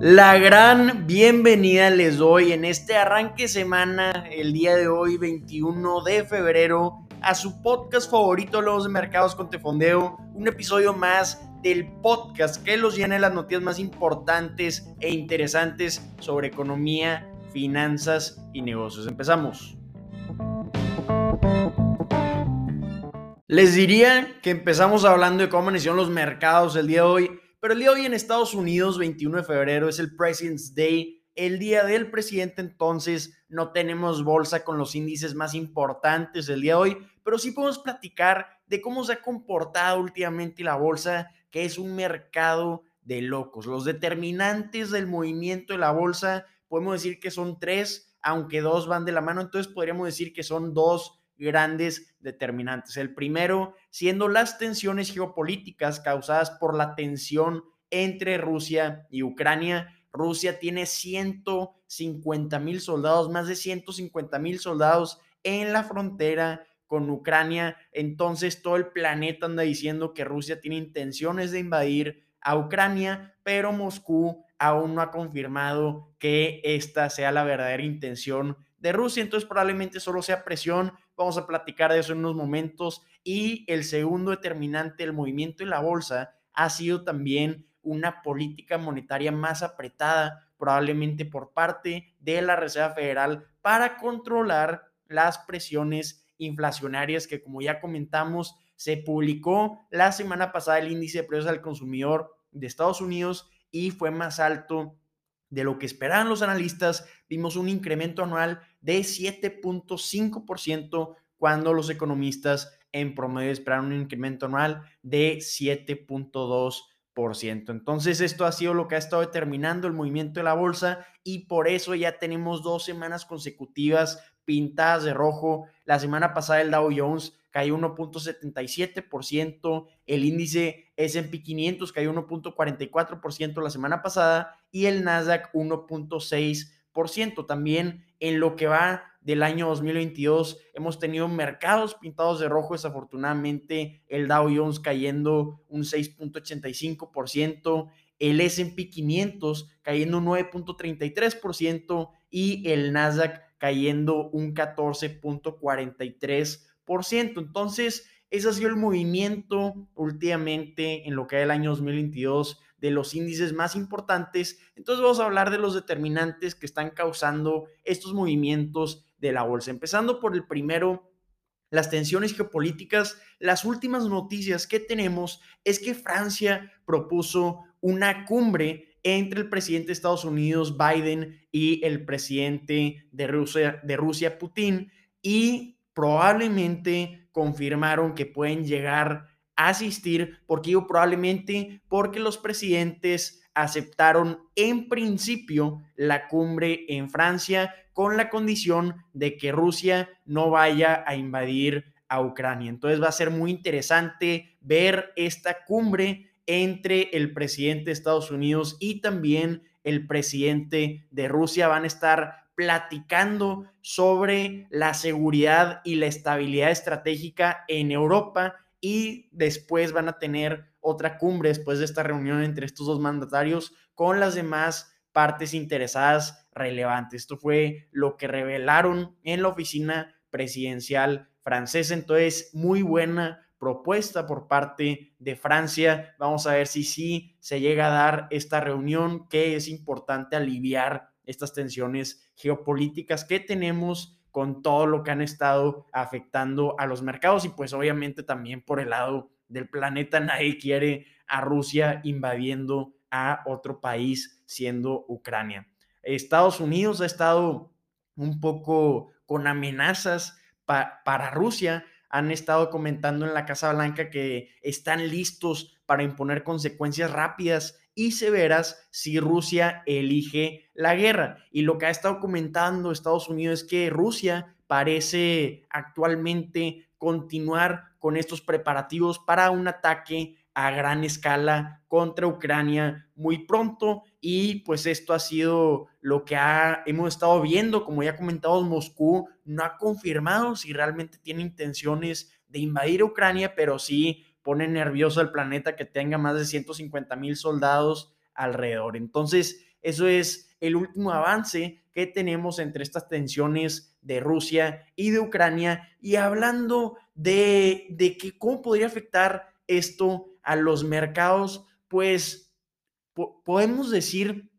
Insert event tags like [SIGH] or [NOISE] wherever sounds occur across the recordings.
La gran bienvenida les doy en este arranque semana, el día de hoy, 21 de febrero, a su podcast favorito, Los de Mercados con Tefondeo, un episodio más del podcast que los llena de las noticias más importantes e interesantes sobre economía, finanzas y negocios. Empezamos. Les diría que empezamos hablando de cómo iniciaron los mercados el día de hoy pero el día de hoy en Estados Unidos, 21 de febrero, es el President's Day, el día del presidente, entonces no tenemos bolsa con los índices más importantes el día de hoy, pero sí podemos platicar de cómo se ha comportado últimamente la bolsa, que es un mercado de locos. Los determinantes del movimiento de la bolsa, podemos decir que son tres, aunque dos van de la mano, entonces podríamos decir que son dos grandes determinantes. El primero siendo las tensiones geopolíticas causadas por la tensión entre Rusia y Ucrania. Rusia tiene 150 mil soldados, más de 150 mil soldados en la frontera con Ucrania. Entonces todo el planeta anda diciendo que Rusia tiene intenciones de invadir a Ucrania, pero Moscú aún no ha confirmado que esta sea la verdadera intención de Rusia. Entonces probablemente solo sea presión Vamos a platicar de eso en unos momentos. Y el segundo determinante del movimiento en la bolsa ha sido también una política monetaria más apretada, probablemente por parte de la Reserva Federal, para controlar las presiones inflacionarias que, como ya comentamos, se publicó la semana pasada el índice de precios al consumidor de Estados Unidos y fue más alto de lo que esperaban los analistas. Vimos un incremento anual de 7.5% cuando los economistas en promedio esperan un incremento anual de 7.2%. Entonces, esto ha sido lo que ha estado determinando el movimiento de la bolsa y por eso ya tenemos dos semanas consecutivas pintadas de rojo. La semana pasada el Dow Jones cayó 1.77%, el índice S&P 500 cayó 1.44% la semana pasada y el Nasdaq 1.6%. También en lo que va del año 2022 hemos tenido mercados pintados de rojo, desafortunadamente el Dow Jones cayendo un 6.85%, el S&P 500 cayendo un 9.33% y el Nasdaq cayendo un 14.43%. Entonces, ese ha sido el movimiento últimamente en lo que es el año 2022 de los índices más importantes. Entonces vamos a hablar de los determinantes que están causando estos movimientos de la bolsa. Empezando por el primero, las tensiones geopolíticas. Las últimas noticias que tenemos es que Francia propuso una cumbre entre el presidente de Estados Unidos, Biden, y el presidente de Rusia, de Rusia Putin, y probablemente confirmaron que pueden llegar asistir, porque probablemente porque los presidentes aceptaron en principio la cumbre en Francia con la condición de que Rusia no vaya a invadir a Ucrania. Entonces va a ser muy interesante ver esta cumbre entre el presidente de Estados Unidos y también el presidente de Rusia. Van a estar platicando sobre la seguridad y la estabilidad estratégica en Europa y después van a tener otra cumbre después de esta reunión entre estos dos mandatarios con las demás partes interesadas relevantes. Esto fue lo que revelaron en la oficina presidencial francesa. Entonces, muy buena propuesta por parte de Francia. Vamos a ver si sí se llega a dar esta reunión, que es importante aliviar estas tensiones geopolíticas que tenemos con todo lo que han estado afectando a los mercados y pues obviamente también por el lado del planeta [LAUGHS] nadie quiere a Rusia invadiendo a otro país siendo Ucrania. Estados Unidos ha estado un poco con amenazas para Rusia. Han estado comentando en la Casa Blanca que están listos para imponer consecuencias rápidas y severas si Rusia elige la guerra. Y lo que ha estado comentando Estados Unidos es que Rusia parece actualmente continuar con estos preparativos para un ataque a gran escala contra Ucrania muy pronto y pues esto ha sido lo que ha, hemos estado viendo, como ya comentado, Moscú no ha confirmado si realmente tiene intenciones de invadir Ucrania, pero sí pone nervioso al planeta que tenga más de 150 mil soldados alrededor. Entonces, eso es el último avance que tenemos entre estas tensiones de Rusia y de Ucrania. Y hablando de, de que cómo podría afectar esto a los mercados, pues podemos decir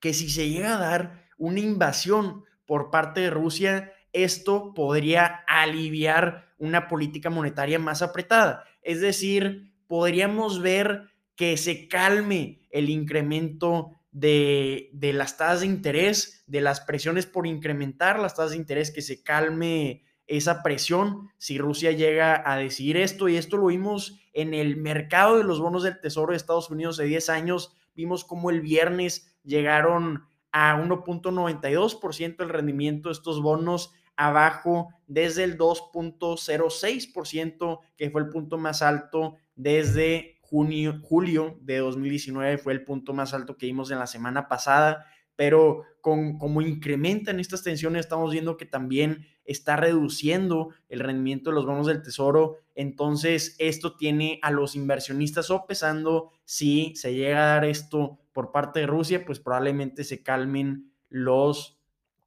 que si se llega a dar una invasión por parte de Rusia, esto podría aliviar una política monetaria más apretada. Es decir, podríamos ver que se calme el incremento de, de, las tasas de interés, de las presiones por incrementar las tasas de interés, que se calme esa presión si Rusia llega a decidir esto. Y esto lo vimos en el mercado de los bonos del Tesoro de Estados Unidos de 10 años. Vimos cómo el viernes llegaron a 1.92% el rendimiento de estos bonos abajo desde el 2.06%, que fue el punto más alto desde junio, julio de 2019, fue el punto más alto que vimos en la semana pasada, pero con, como incrementan estas tensiones, estamos viendo que también está reduciendo el rendimiento de los bonos del tesoro, entonces esto tiene a los inversionistas sopesando si se llega a dar esto por parte de Rusia, pues probablemente se calmen los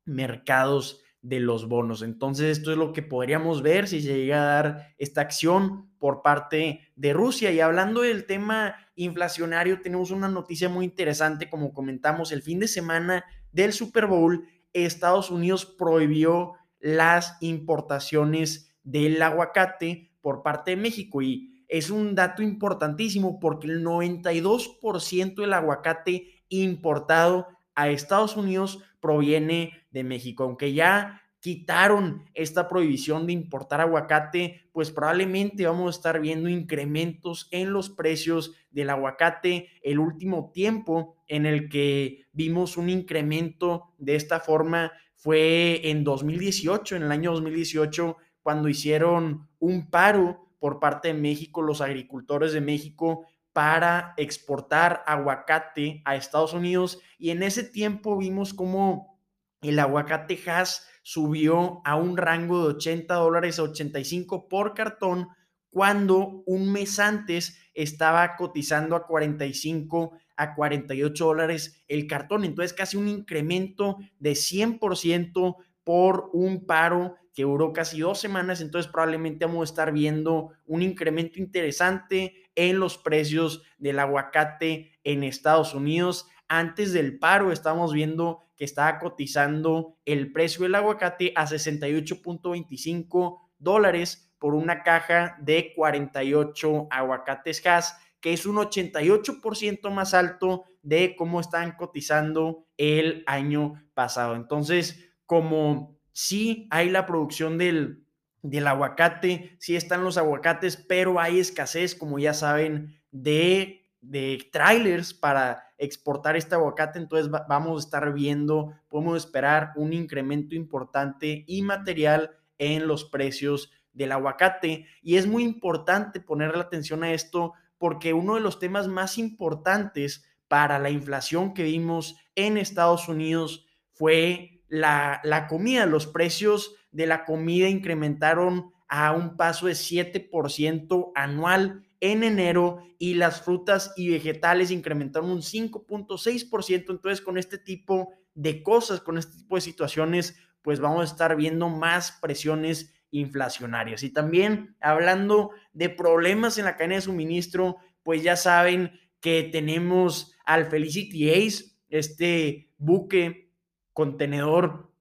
mercados de los bonos. Entonces, esto es lo que podríamos ver si se llega a dar esta acción por parte de Rusia. Y hablando del tema inflacionario, tenemos una noticia muy interesante, como comentamos, el fin de semana del Super Bowl, Estados Unidos prohibió las importaciones del aguacate por parte de México. Y es un dato importantísimo porque el 92% del aguacate importado a Estados Unidos proviene de México. Aunque ya quitaron esta prohibición de importar aguacate, pues probablemente vamos a estar viendo incrementos en los precios del aguacate. El último tiempo en el que vimos un incremento de esta forma fue en 2018, en el año 2018, cuando hicieron un paro por parte de México, los agricultores de México, para exportar aguacate a Estados Unidos. Y en ese tiempo vimos cómo el aguacate Hass subió a un rango de 80 dólares a 85 por cartón, cuando un mes antes estaba cotizando a 45 a 48 dólares el cartón. Entonces casi un incremento de 100% por un paro que duró casi dos semanas, entonces probablemente vamos a estar viendo un incremento interesante en los precios del aguacate en Estados Unidos. Antes del paro estamos viendo que estaba cotizando el precio del aguacate a 68.25 dólares por una caja de 48 aguacates gas, que es un 88% más alto de cómo están cotizando el año pasado. Entonces, como sí hay la producción del, del aguacate, sí están los aguacates, pero hay escasez, como ya saben, de, de trailers para exportar este aguacate, entonces vamos a estar viendo, podemos esperar un incremento importante y material en los precios del aguacate. Y es muy importante poner la atención a esto porque uno de los temas más importantes para la inflación que vimos en Estados Unidos fue la, comida, los precios de la comida incrementaron a un paso de 7% anual en enero y las frutas y vegetales incrementaron un 5.6%. Entonces, con este tipo de cosas, con este tipo de situaciones, pues vamos a estar viendo más presiones inflacionarias. Y también hablando de problemas en la cadena de suministro, pues ya saben que tenemos al Felicity Ace, este buque contenedor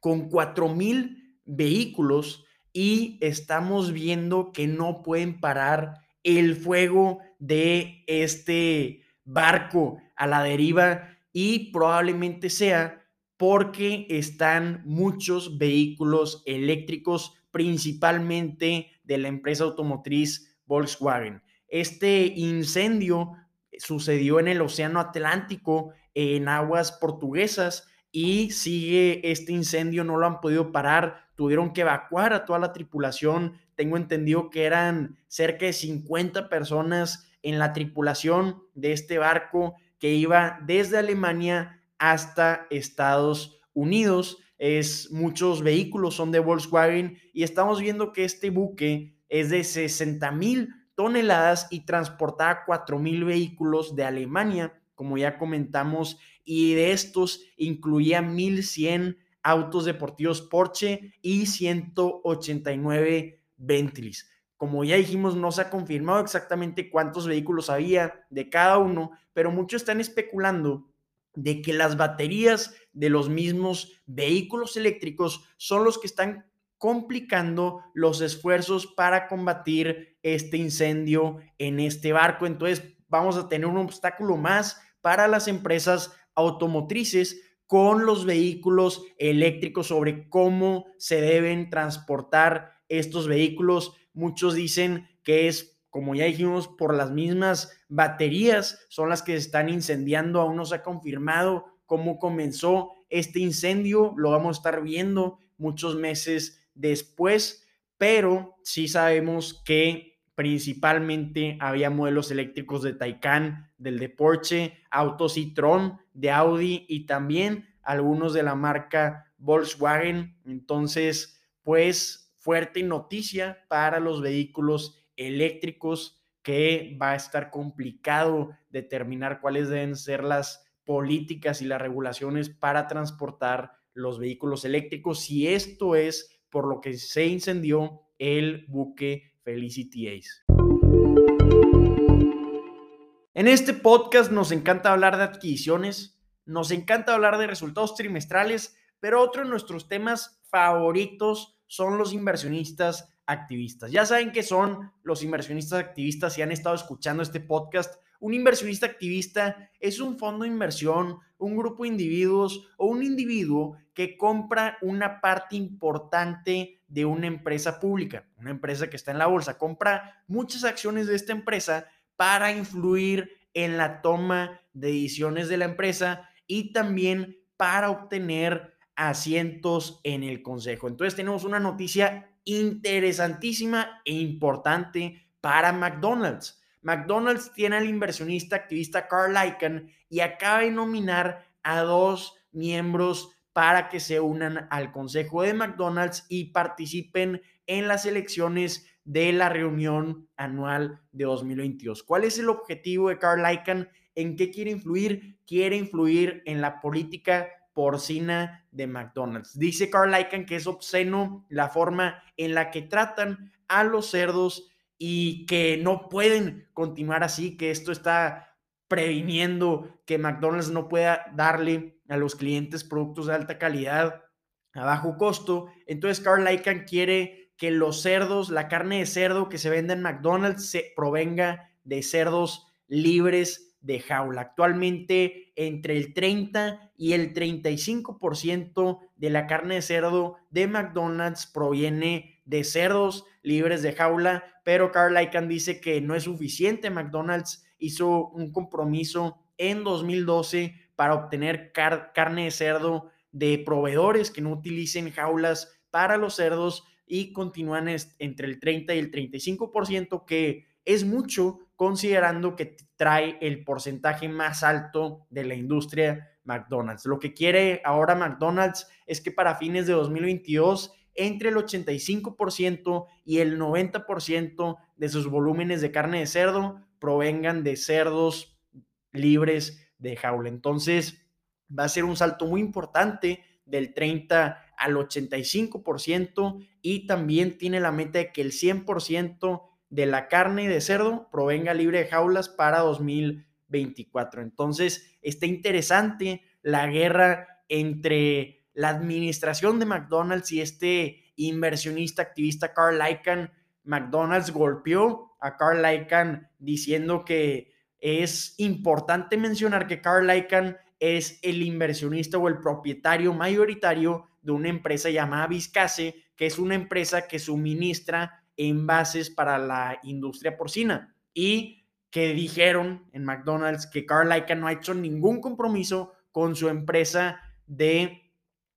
con 4.000 vehículos y estamos viendo que no pueden parar el fuego de este barco a la deriva y probablemente sea porque están muchos vehículos eléctricos, principalmente de la empresa automotriz Volkswagen. Este incendio sucedió en el Océano Atlántico, en aguas portuguesas, y sigue este incendio, no lo han podido parar, tuvieron que evacuar a toda la tripulación, tengo entendido que eran cerca de 50 personas en la tripulación de este barco que iba desde Alemania hasta Estados Unidos. Es, muchos vehículos son de Volkswagen y estamos viendo que este buque es de 60 mil toneladas y transportaba 4 mil vehículos de Alemania como ya comentamos, y de estos incluía 1100 autos deportivos Porsche y 189 Bentleys. Como ya dijimos, no se ha confirmado exactamente cuántos vehículos había de cada uno, pero muchos están especulando de que las baterías de los mismos vehículos eléctricos son los que están complicando los esfuerzos para combatir este incendio en este barco. Entonces vamos a tener un obstáculo más para las empresas automotrices con los vehículos eléctricos sobre cómo se deben transportar estos vehículos. Muchos dicen que es, como ya dijimos, por las mismas baterías son las que se están incendiando. Aún no se ha confirmado cómo comenzó este incendio. Lo vamos a estar viendo muchos meses después, pero sí sabemos que principalmente había modelos eléctricos de Taycan, del de Porsche, Tron de Audi y también algunos de la marca Volkswagen. Entonces, pues fuerte noticia para los vehículos eléctricos que va a estar complicado determinar cuáles deben ser las políticas y las regulaciones para transportar los vehículos eléctricos y esto es por lo que se incendió el buque Felicity Ace. En este podcast nos encanta hablar de adquisiciones, nos encanta hablar de resultados trimestrales, pero otro de nuestros temas favoritos son los inversionistas activistas. Ya saben que son los inversionistas activistas si han estado escuchando este podcast. Un inversionista activista es un fondo de inversión, un grupo de individuos o un individuo que compra una parte importante de una empresa pública, una empresa que está en la bolsa, compra muchas acciones de esta empresa para influir en la toma de decisiones de la empresa y también para obtener asientos en el Consejo. Entonces tenemos una noticia interesantísima e importante para McDonald's. McDonald's tiene al inversionista activista Carl Icahn y acaba de nominar a dos miembros para que se unan al Consejo de McDonald's y participen en las elecciones de la reunión anual de 2022. ¿Cuál es el objetivo de Carl Icahn? ¿En qué quiere influir? Quiere influir en la política porcina de McDonald's. Dice Carl Icahn que es obsceno la forma en la que tratan a los cerdos y que no pueden continuar así, que esto está previniendo que McDonald's no pueda darle a los clientes productos de alta calidad a bajo costo. Entonces Carl Icahn quiere que los cerdos, la carne de cerdo que se vende en McDonald's se provenga de cerdos libres de jaula. Actualmente entre el 30 y el 35% de la carne de cerdo de McDonald's proviene de cerdos libres de jaula, pero Carl Icahn dice que no es suficiente. McDonald's hizo un compromiso en 2012 para obtener carne de cerdo de proveedores que no utilicen jaulas para los cerdos y continúan entre el 30 y el 35%, que es mucho considerando que trae el porcentaje más alto de la industria McDonald's. Lo que quiere ahora McDonald's es que para fines de 2022 entre el 85% y el 90% de sus volúmenes de carne de cerdo provengan de cerdos libres de jaula. Entonces, va a ser un salto muy importante del 30 al 85% y también tiene la meta de que el 100% de la carne de cerdo provenga libre de jaulas para 2024. Entonces, está interesante la guerra entre la administración de McDonald's y este inversionista activista Carl Icahn. McDonald's golpeó a Carl Icahn diciendo que es importante mencionar que Carl Icahn es el inversionista o el propietario mayoritario de una empresa llamada Viscase, que es una empresa que suministra envases para la industria porcina. Y que dijeron en McDonald's que Carl no ha hecho ningún compromiso con su empresa de,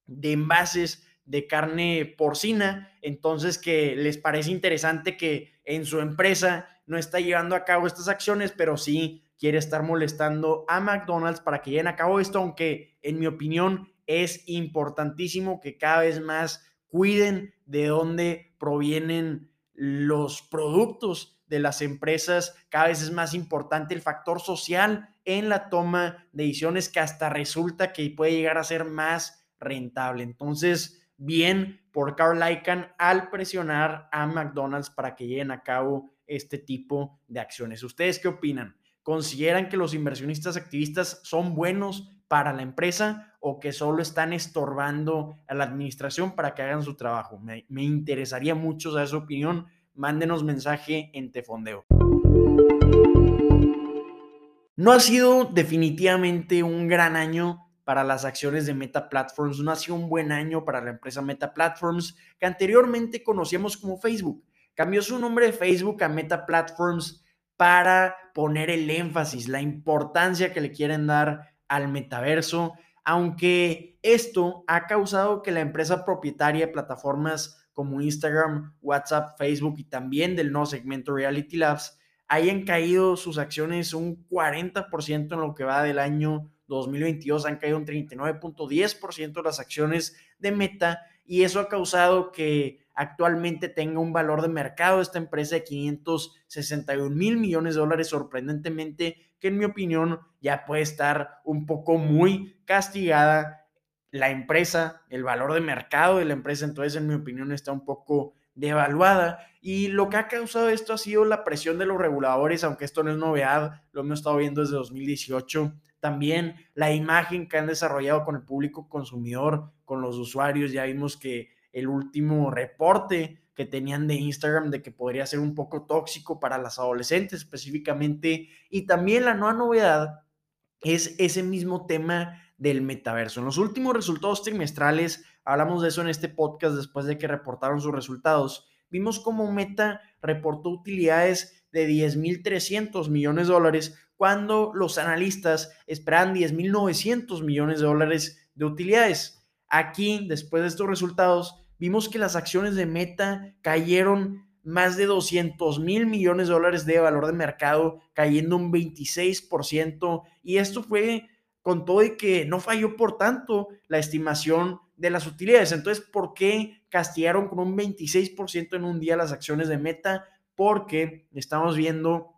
de envases de carne porcina, entonces que les parece interesante que en su empresa no está llevando a cabo estas acciones, pero sí quiere estar molestando a McDonald's para que lleven a cabo esto, aunque en mi opinión es importantísimo que cada vez más cuiden de dónde provienen los productos de las empresas cada vez es más importante el factor social en la toma de decisiones que hasta resulta que puede llegar a ser más rentable. Entonces, bien por Carl Icahn al presionar a McDonald's para que lleven a cabo este tipo de acciones. ¿Ustedes qué opinan? ¿Consideran que los inversionistas activistas son buenos para la empresa o que solo están estorbando a la administración para que hagan su trabajo? Me, interesaría mucho saber su opinión mándenos mensaje en Tefondeo. No ha sido definitivamente un gran año para las acciones de Meta Platforms, no ha sido un buen año para la empresa Meta Platforms, que anteriormente conocíamos como Facebook. Cambió su nombre de Facebook a Meta Platforms para poner el énfasis, la importancia que le quieren dar al metaverso, aunque esto ha causado que la empresa propietaria de plataformas como Instagram, WhatsApp, Facebook y también del nuevo segmento Reality Labs, hayan caído sus acciones un 40% en lo que va del año 2022, han caído un 39.10% las acciones de Meta y eso ha causado que actualmente tenga un valor de mercado esta empresa de 561 mil millones de dólares, sorprendentemente, que en mi opinión ya puede estar un poco muy castigada la empresa, el valor de mercado de la empresa, entonces en mi opinión está un poco devaluada y lo que ha causado esto ha sido la presión de los reguladores, aunque esto no es novedad, lo hemos estado viendo desde 2018. También la imagen que han desarrollado con el público consumidor, con los usuarios, ya vimos que el último reporte que tenían de Instagram de que podría ser un poco tóxico para las adolescentes específicamente y también la nueva novedad es ese mismo tema del metaverso. En los últimos resultados trimestrales, hablamos de eso en este podcast después de que reportaron sus resultados, vimos como Meta reportó utilidades de 10.300 millones de dólares cuando los analistas esperaban 10.900 millones de dólares de utilidades. Aquí, después de estos resultados, vimos que las acciones de Meta cayeron más de 200 mil millones de dólares de valor de mercado, cayendo un 26%. Y esto fue con todo y que no falló por tanto la estimación de las utilidades. Entonces, ¿por qué castigaron con un 26% en un día las acciones de Meta? Porque estamos viendo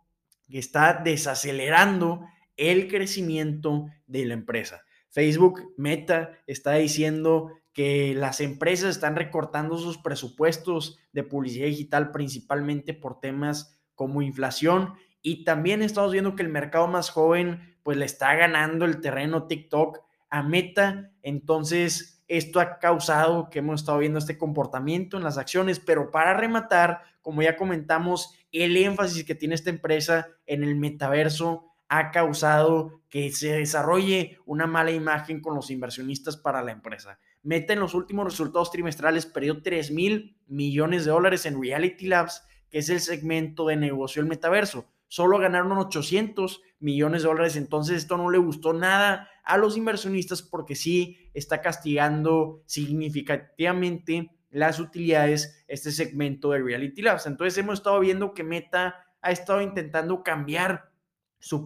que está desacelerando el crecimiento de la empresa. Facebook, Meta, está diciendo que las empresas están recortando sus presupuestos de publicidad digital principalmente por temas como inflación y también estamos viendo que el mercado más joven pues le está ganando el terreno TikTok a Meta. Entonces, esto ha causado que hemos estado viendo este comportamiento en las acciones, pero para rematar, como ya comentamos, el énfasis que tiene esta empresa en el metaverso ha causado que se desarrolle una mala imagen con los inversionistas para la empresa. Meta en los últimos resultados trimestrales perdió 3 mil millones de dólares en Reality Labs, que es el segmento de negocio del metaverso solo ganaron 800 millones de dólares, entonces esto no le gustó nada a los inversionistas porque sí está castigando significativamente las utilidades este segmento de Reality Labs. Entonces hemos estado viendo que Meta ha estado intentando cambiar su,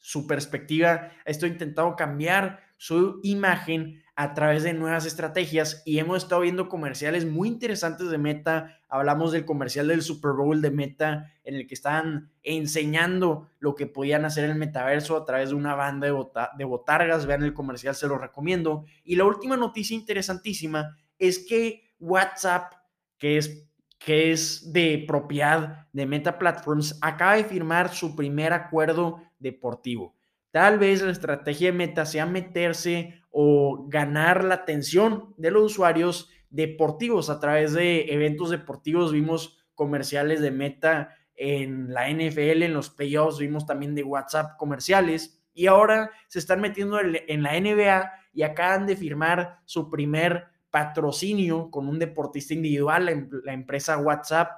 su perspectiva, ha estado intentando cambiar su imagen a través de nuevas estrategias y hemos estado viendo comerciales muy interesantes de Meta. Hablamos del comercial del Super Bowl de Meta en el que estaban enseñando lo que podían hacer el metaverso a través de una banda de, de botargas. Vean el comercial, se lo recomiendo. Y la última noticia interesantísima es que WhatsApp, que es que es de propiedad de Meta Platforms, acaba de firmar su primer acuerdo deportivo. Tal vez la estrategia de Meta sea meterse o ganar la atención de los usuarios deportivos a través de eventos deportivos. Vimos comerciales de Meta en la NFL, en los playoffs, vimos también de WhatsApp comerciales y ahora se están metiendo en la NBA y acaban de firmar su primer patrocinio con un deportista individual, la, em-, empresa WhatsApp,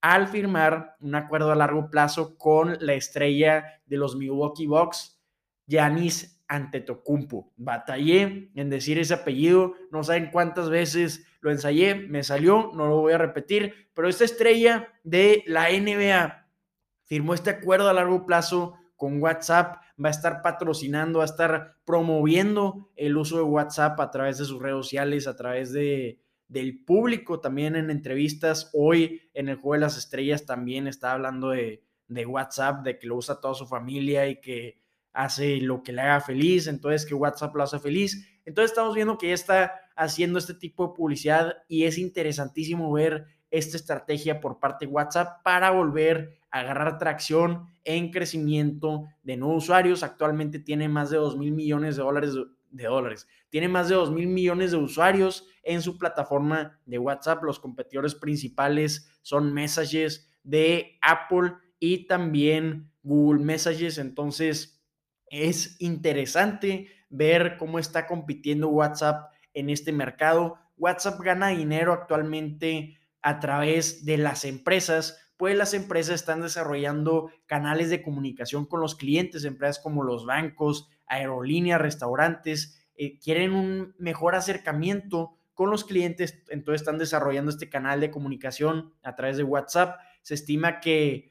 al firmar un acuerdo a largo plazo con la estrella de los Milwaukee Bucks, Yanis Antetokounmpo. Batallé en decir ese apellido, no saben cuántas veces lo ensayé, me salió, no lo voy a repetir, pero esta estrella de la NBA firmó este acuerdo a largo plazo con WhatsApp, va a estar patrocinando, va a estar promoviendo el uso de WhatsApp a través de sus redes sociales, a través de, del público también en entrevistas. Hoy en el Juego de las Estrellas también está hablando de, de WhatsApp, de que lo usa toda su familia y que hace lo que le haga feliz, entonces que WhatsApp lo hace feliz. Entonces estamos viendo que ya está haciendo este tipo de publicidad y es interesantísimo ver esta estrategia por parte de WhatsApp para volver a agarrar tracción en crecimiento de nuevos usuarios. Actualmente tiene más de 2 mil millones de dólares, de dólares. Tiene más de 2 mil millones de usuarios en su plataforma de WhatsApp. Los competidores principales son Messages de Apple y también Google Messages. Entonces es interesante ver cómo está compitiendo WhatsApp en este mercado. WhatsApp gana dinero actualmente a través de las empresas, pues las empresas están desarrollando canales de comunicación con los clientes, empresas como los bancos, aerolíneas, restaurantes, eh, quieren un mejor acercamiento con los clientes, entonces están desarrollando este canal de comunicación a través de WhatsApp. Se estima que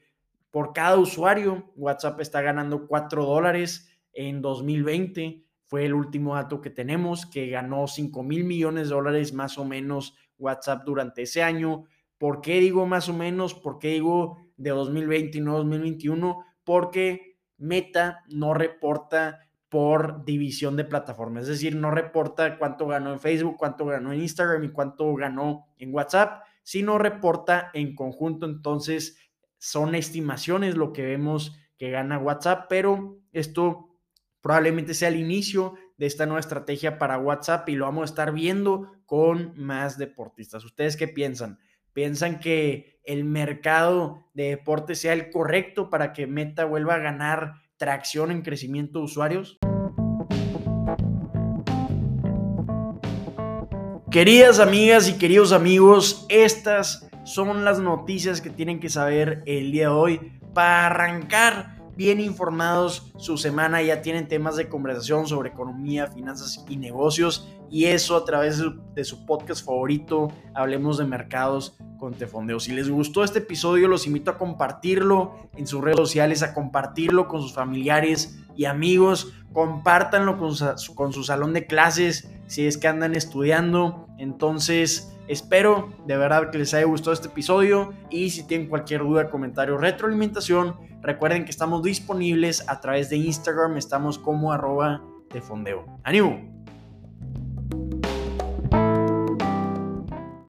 por cada usuario WhatsApp está ganando 4 dólares en 2020. Fue el último dato que tenemos, que ganó 5 mil millones de dólares más o menos WhatsApp durante ese año. ¿Por qué digo más o menos? ¿Por qué digo de 2020 y no 2021? Porque Meta no reporta por división de plataformas, es decir, no reporta cuánto ganó en Facebook, cuánto ganó en Instagram y cuánto ganó en WhatsApp, sino reporta en conjunto, entonces son estimaciones lo que vemos que gana WhatsApp, pero esto probablemente sea el inicio de esta nueva estrategia para WhatsApp y lo vamos a estar viendo con más deportistas. ¿Ustedes qué piensan? ¿Piensan que el mercado de deportes sea el correcto para que Meta vuelva a ganar tracción en crecimiento de usuarios? Queridas amigas y queridos amigos, estas son las noticias que tienen que saber el día de hoy para arrancar bien informados su semana, ya tienen temas de conversación sobre economía, finanzas y negocios y eso a través de su podcast favorito, Hablemos de Mercados con Tefondeo. Si les gustó este episodio, los invito a compartirlo en sus redes sociales, a compartirlo con sus familiares y amigos, compártanlo con su, con su salón de clases si es que andan estudiando. Entonces, espero de verdad que les haya gustado este episodio y si tienen cualquier duda, comentario, retroalimentación, recuerden que estamos disponibles a través de Instagram, estamos como arroba de fondeo.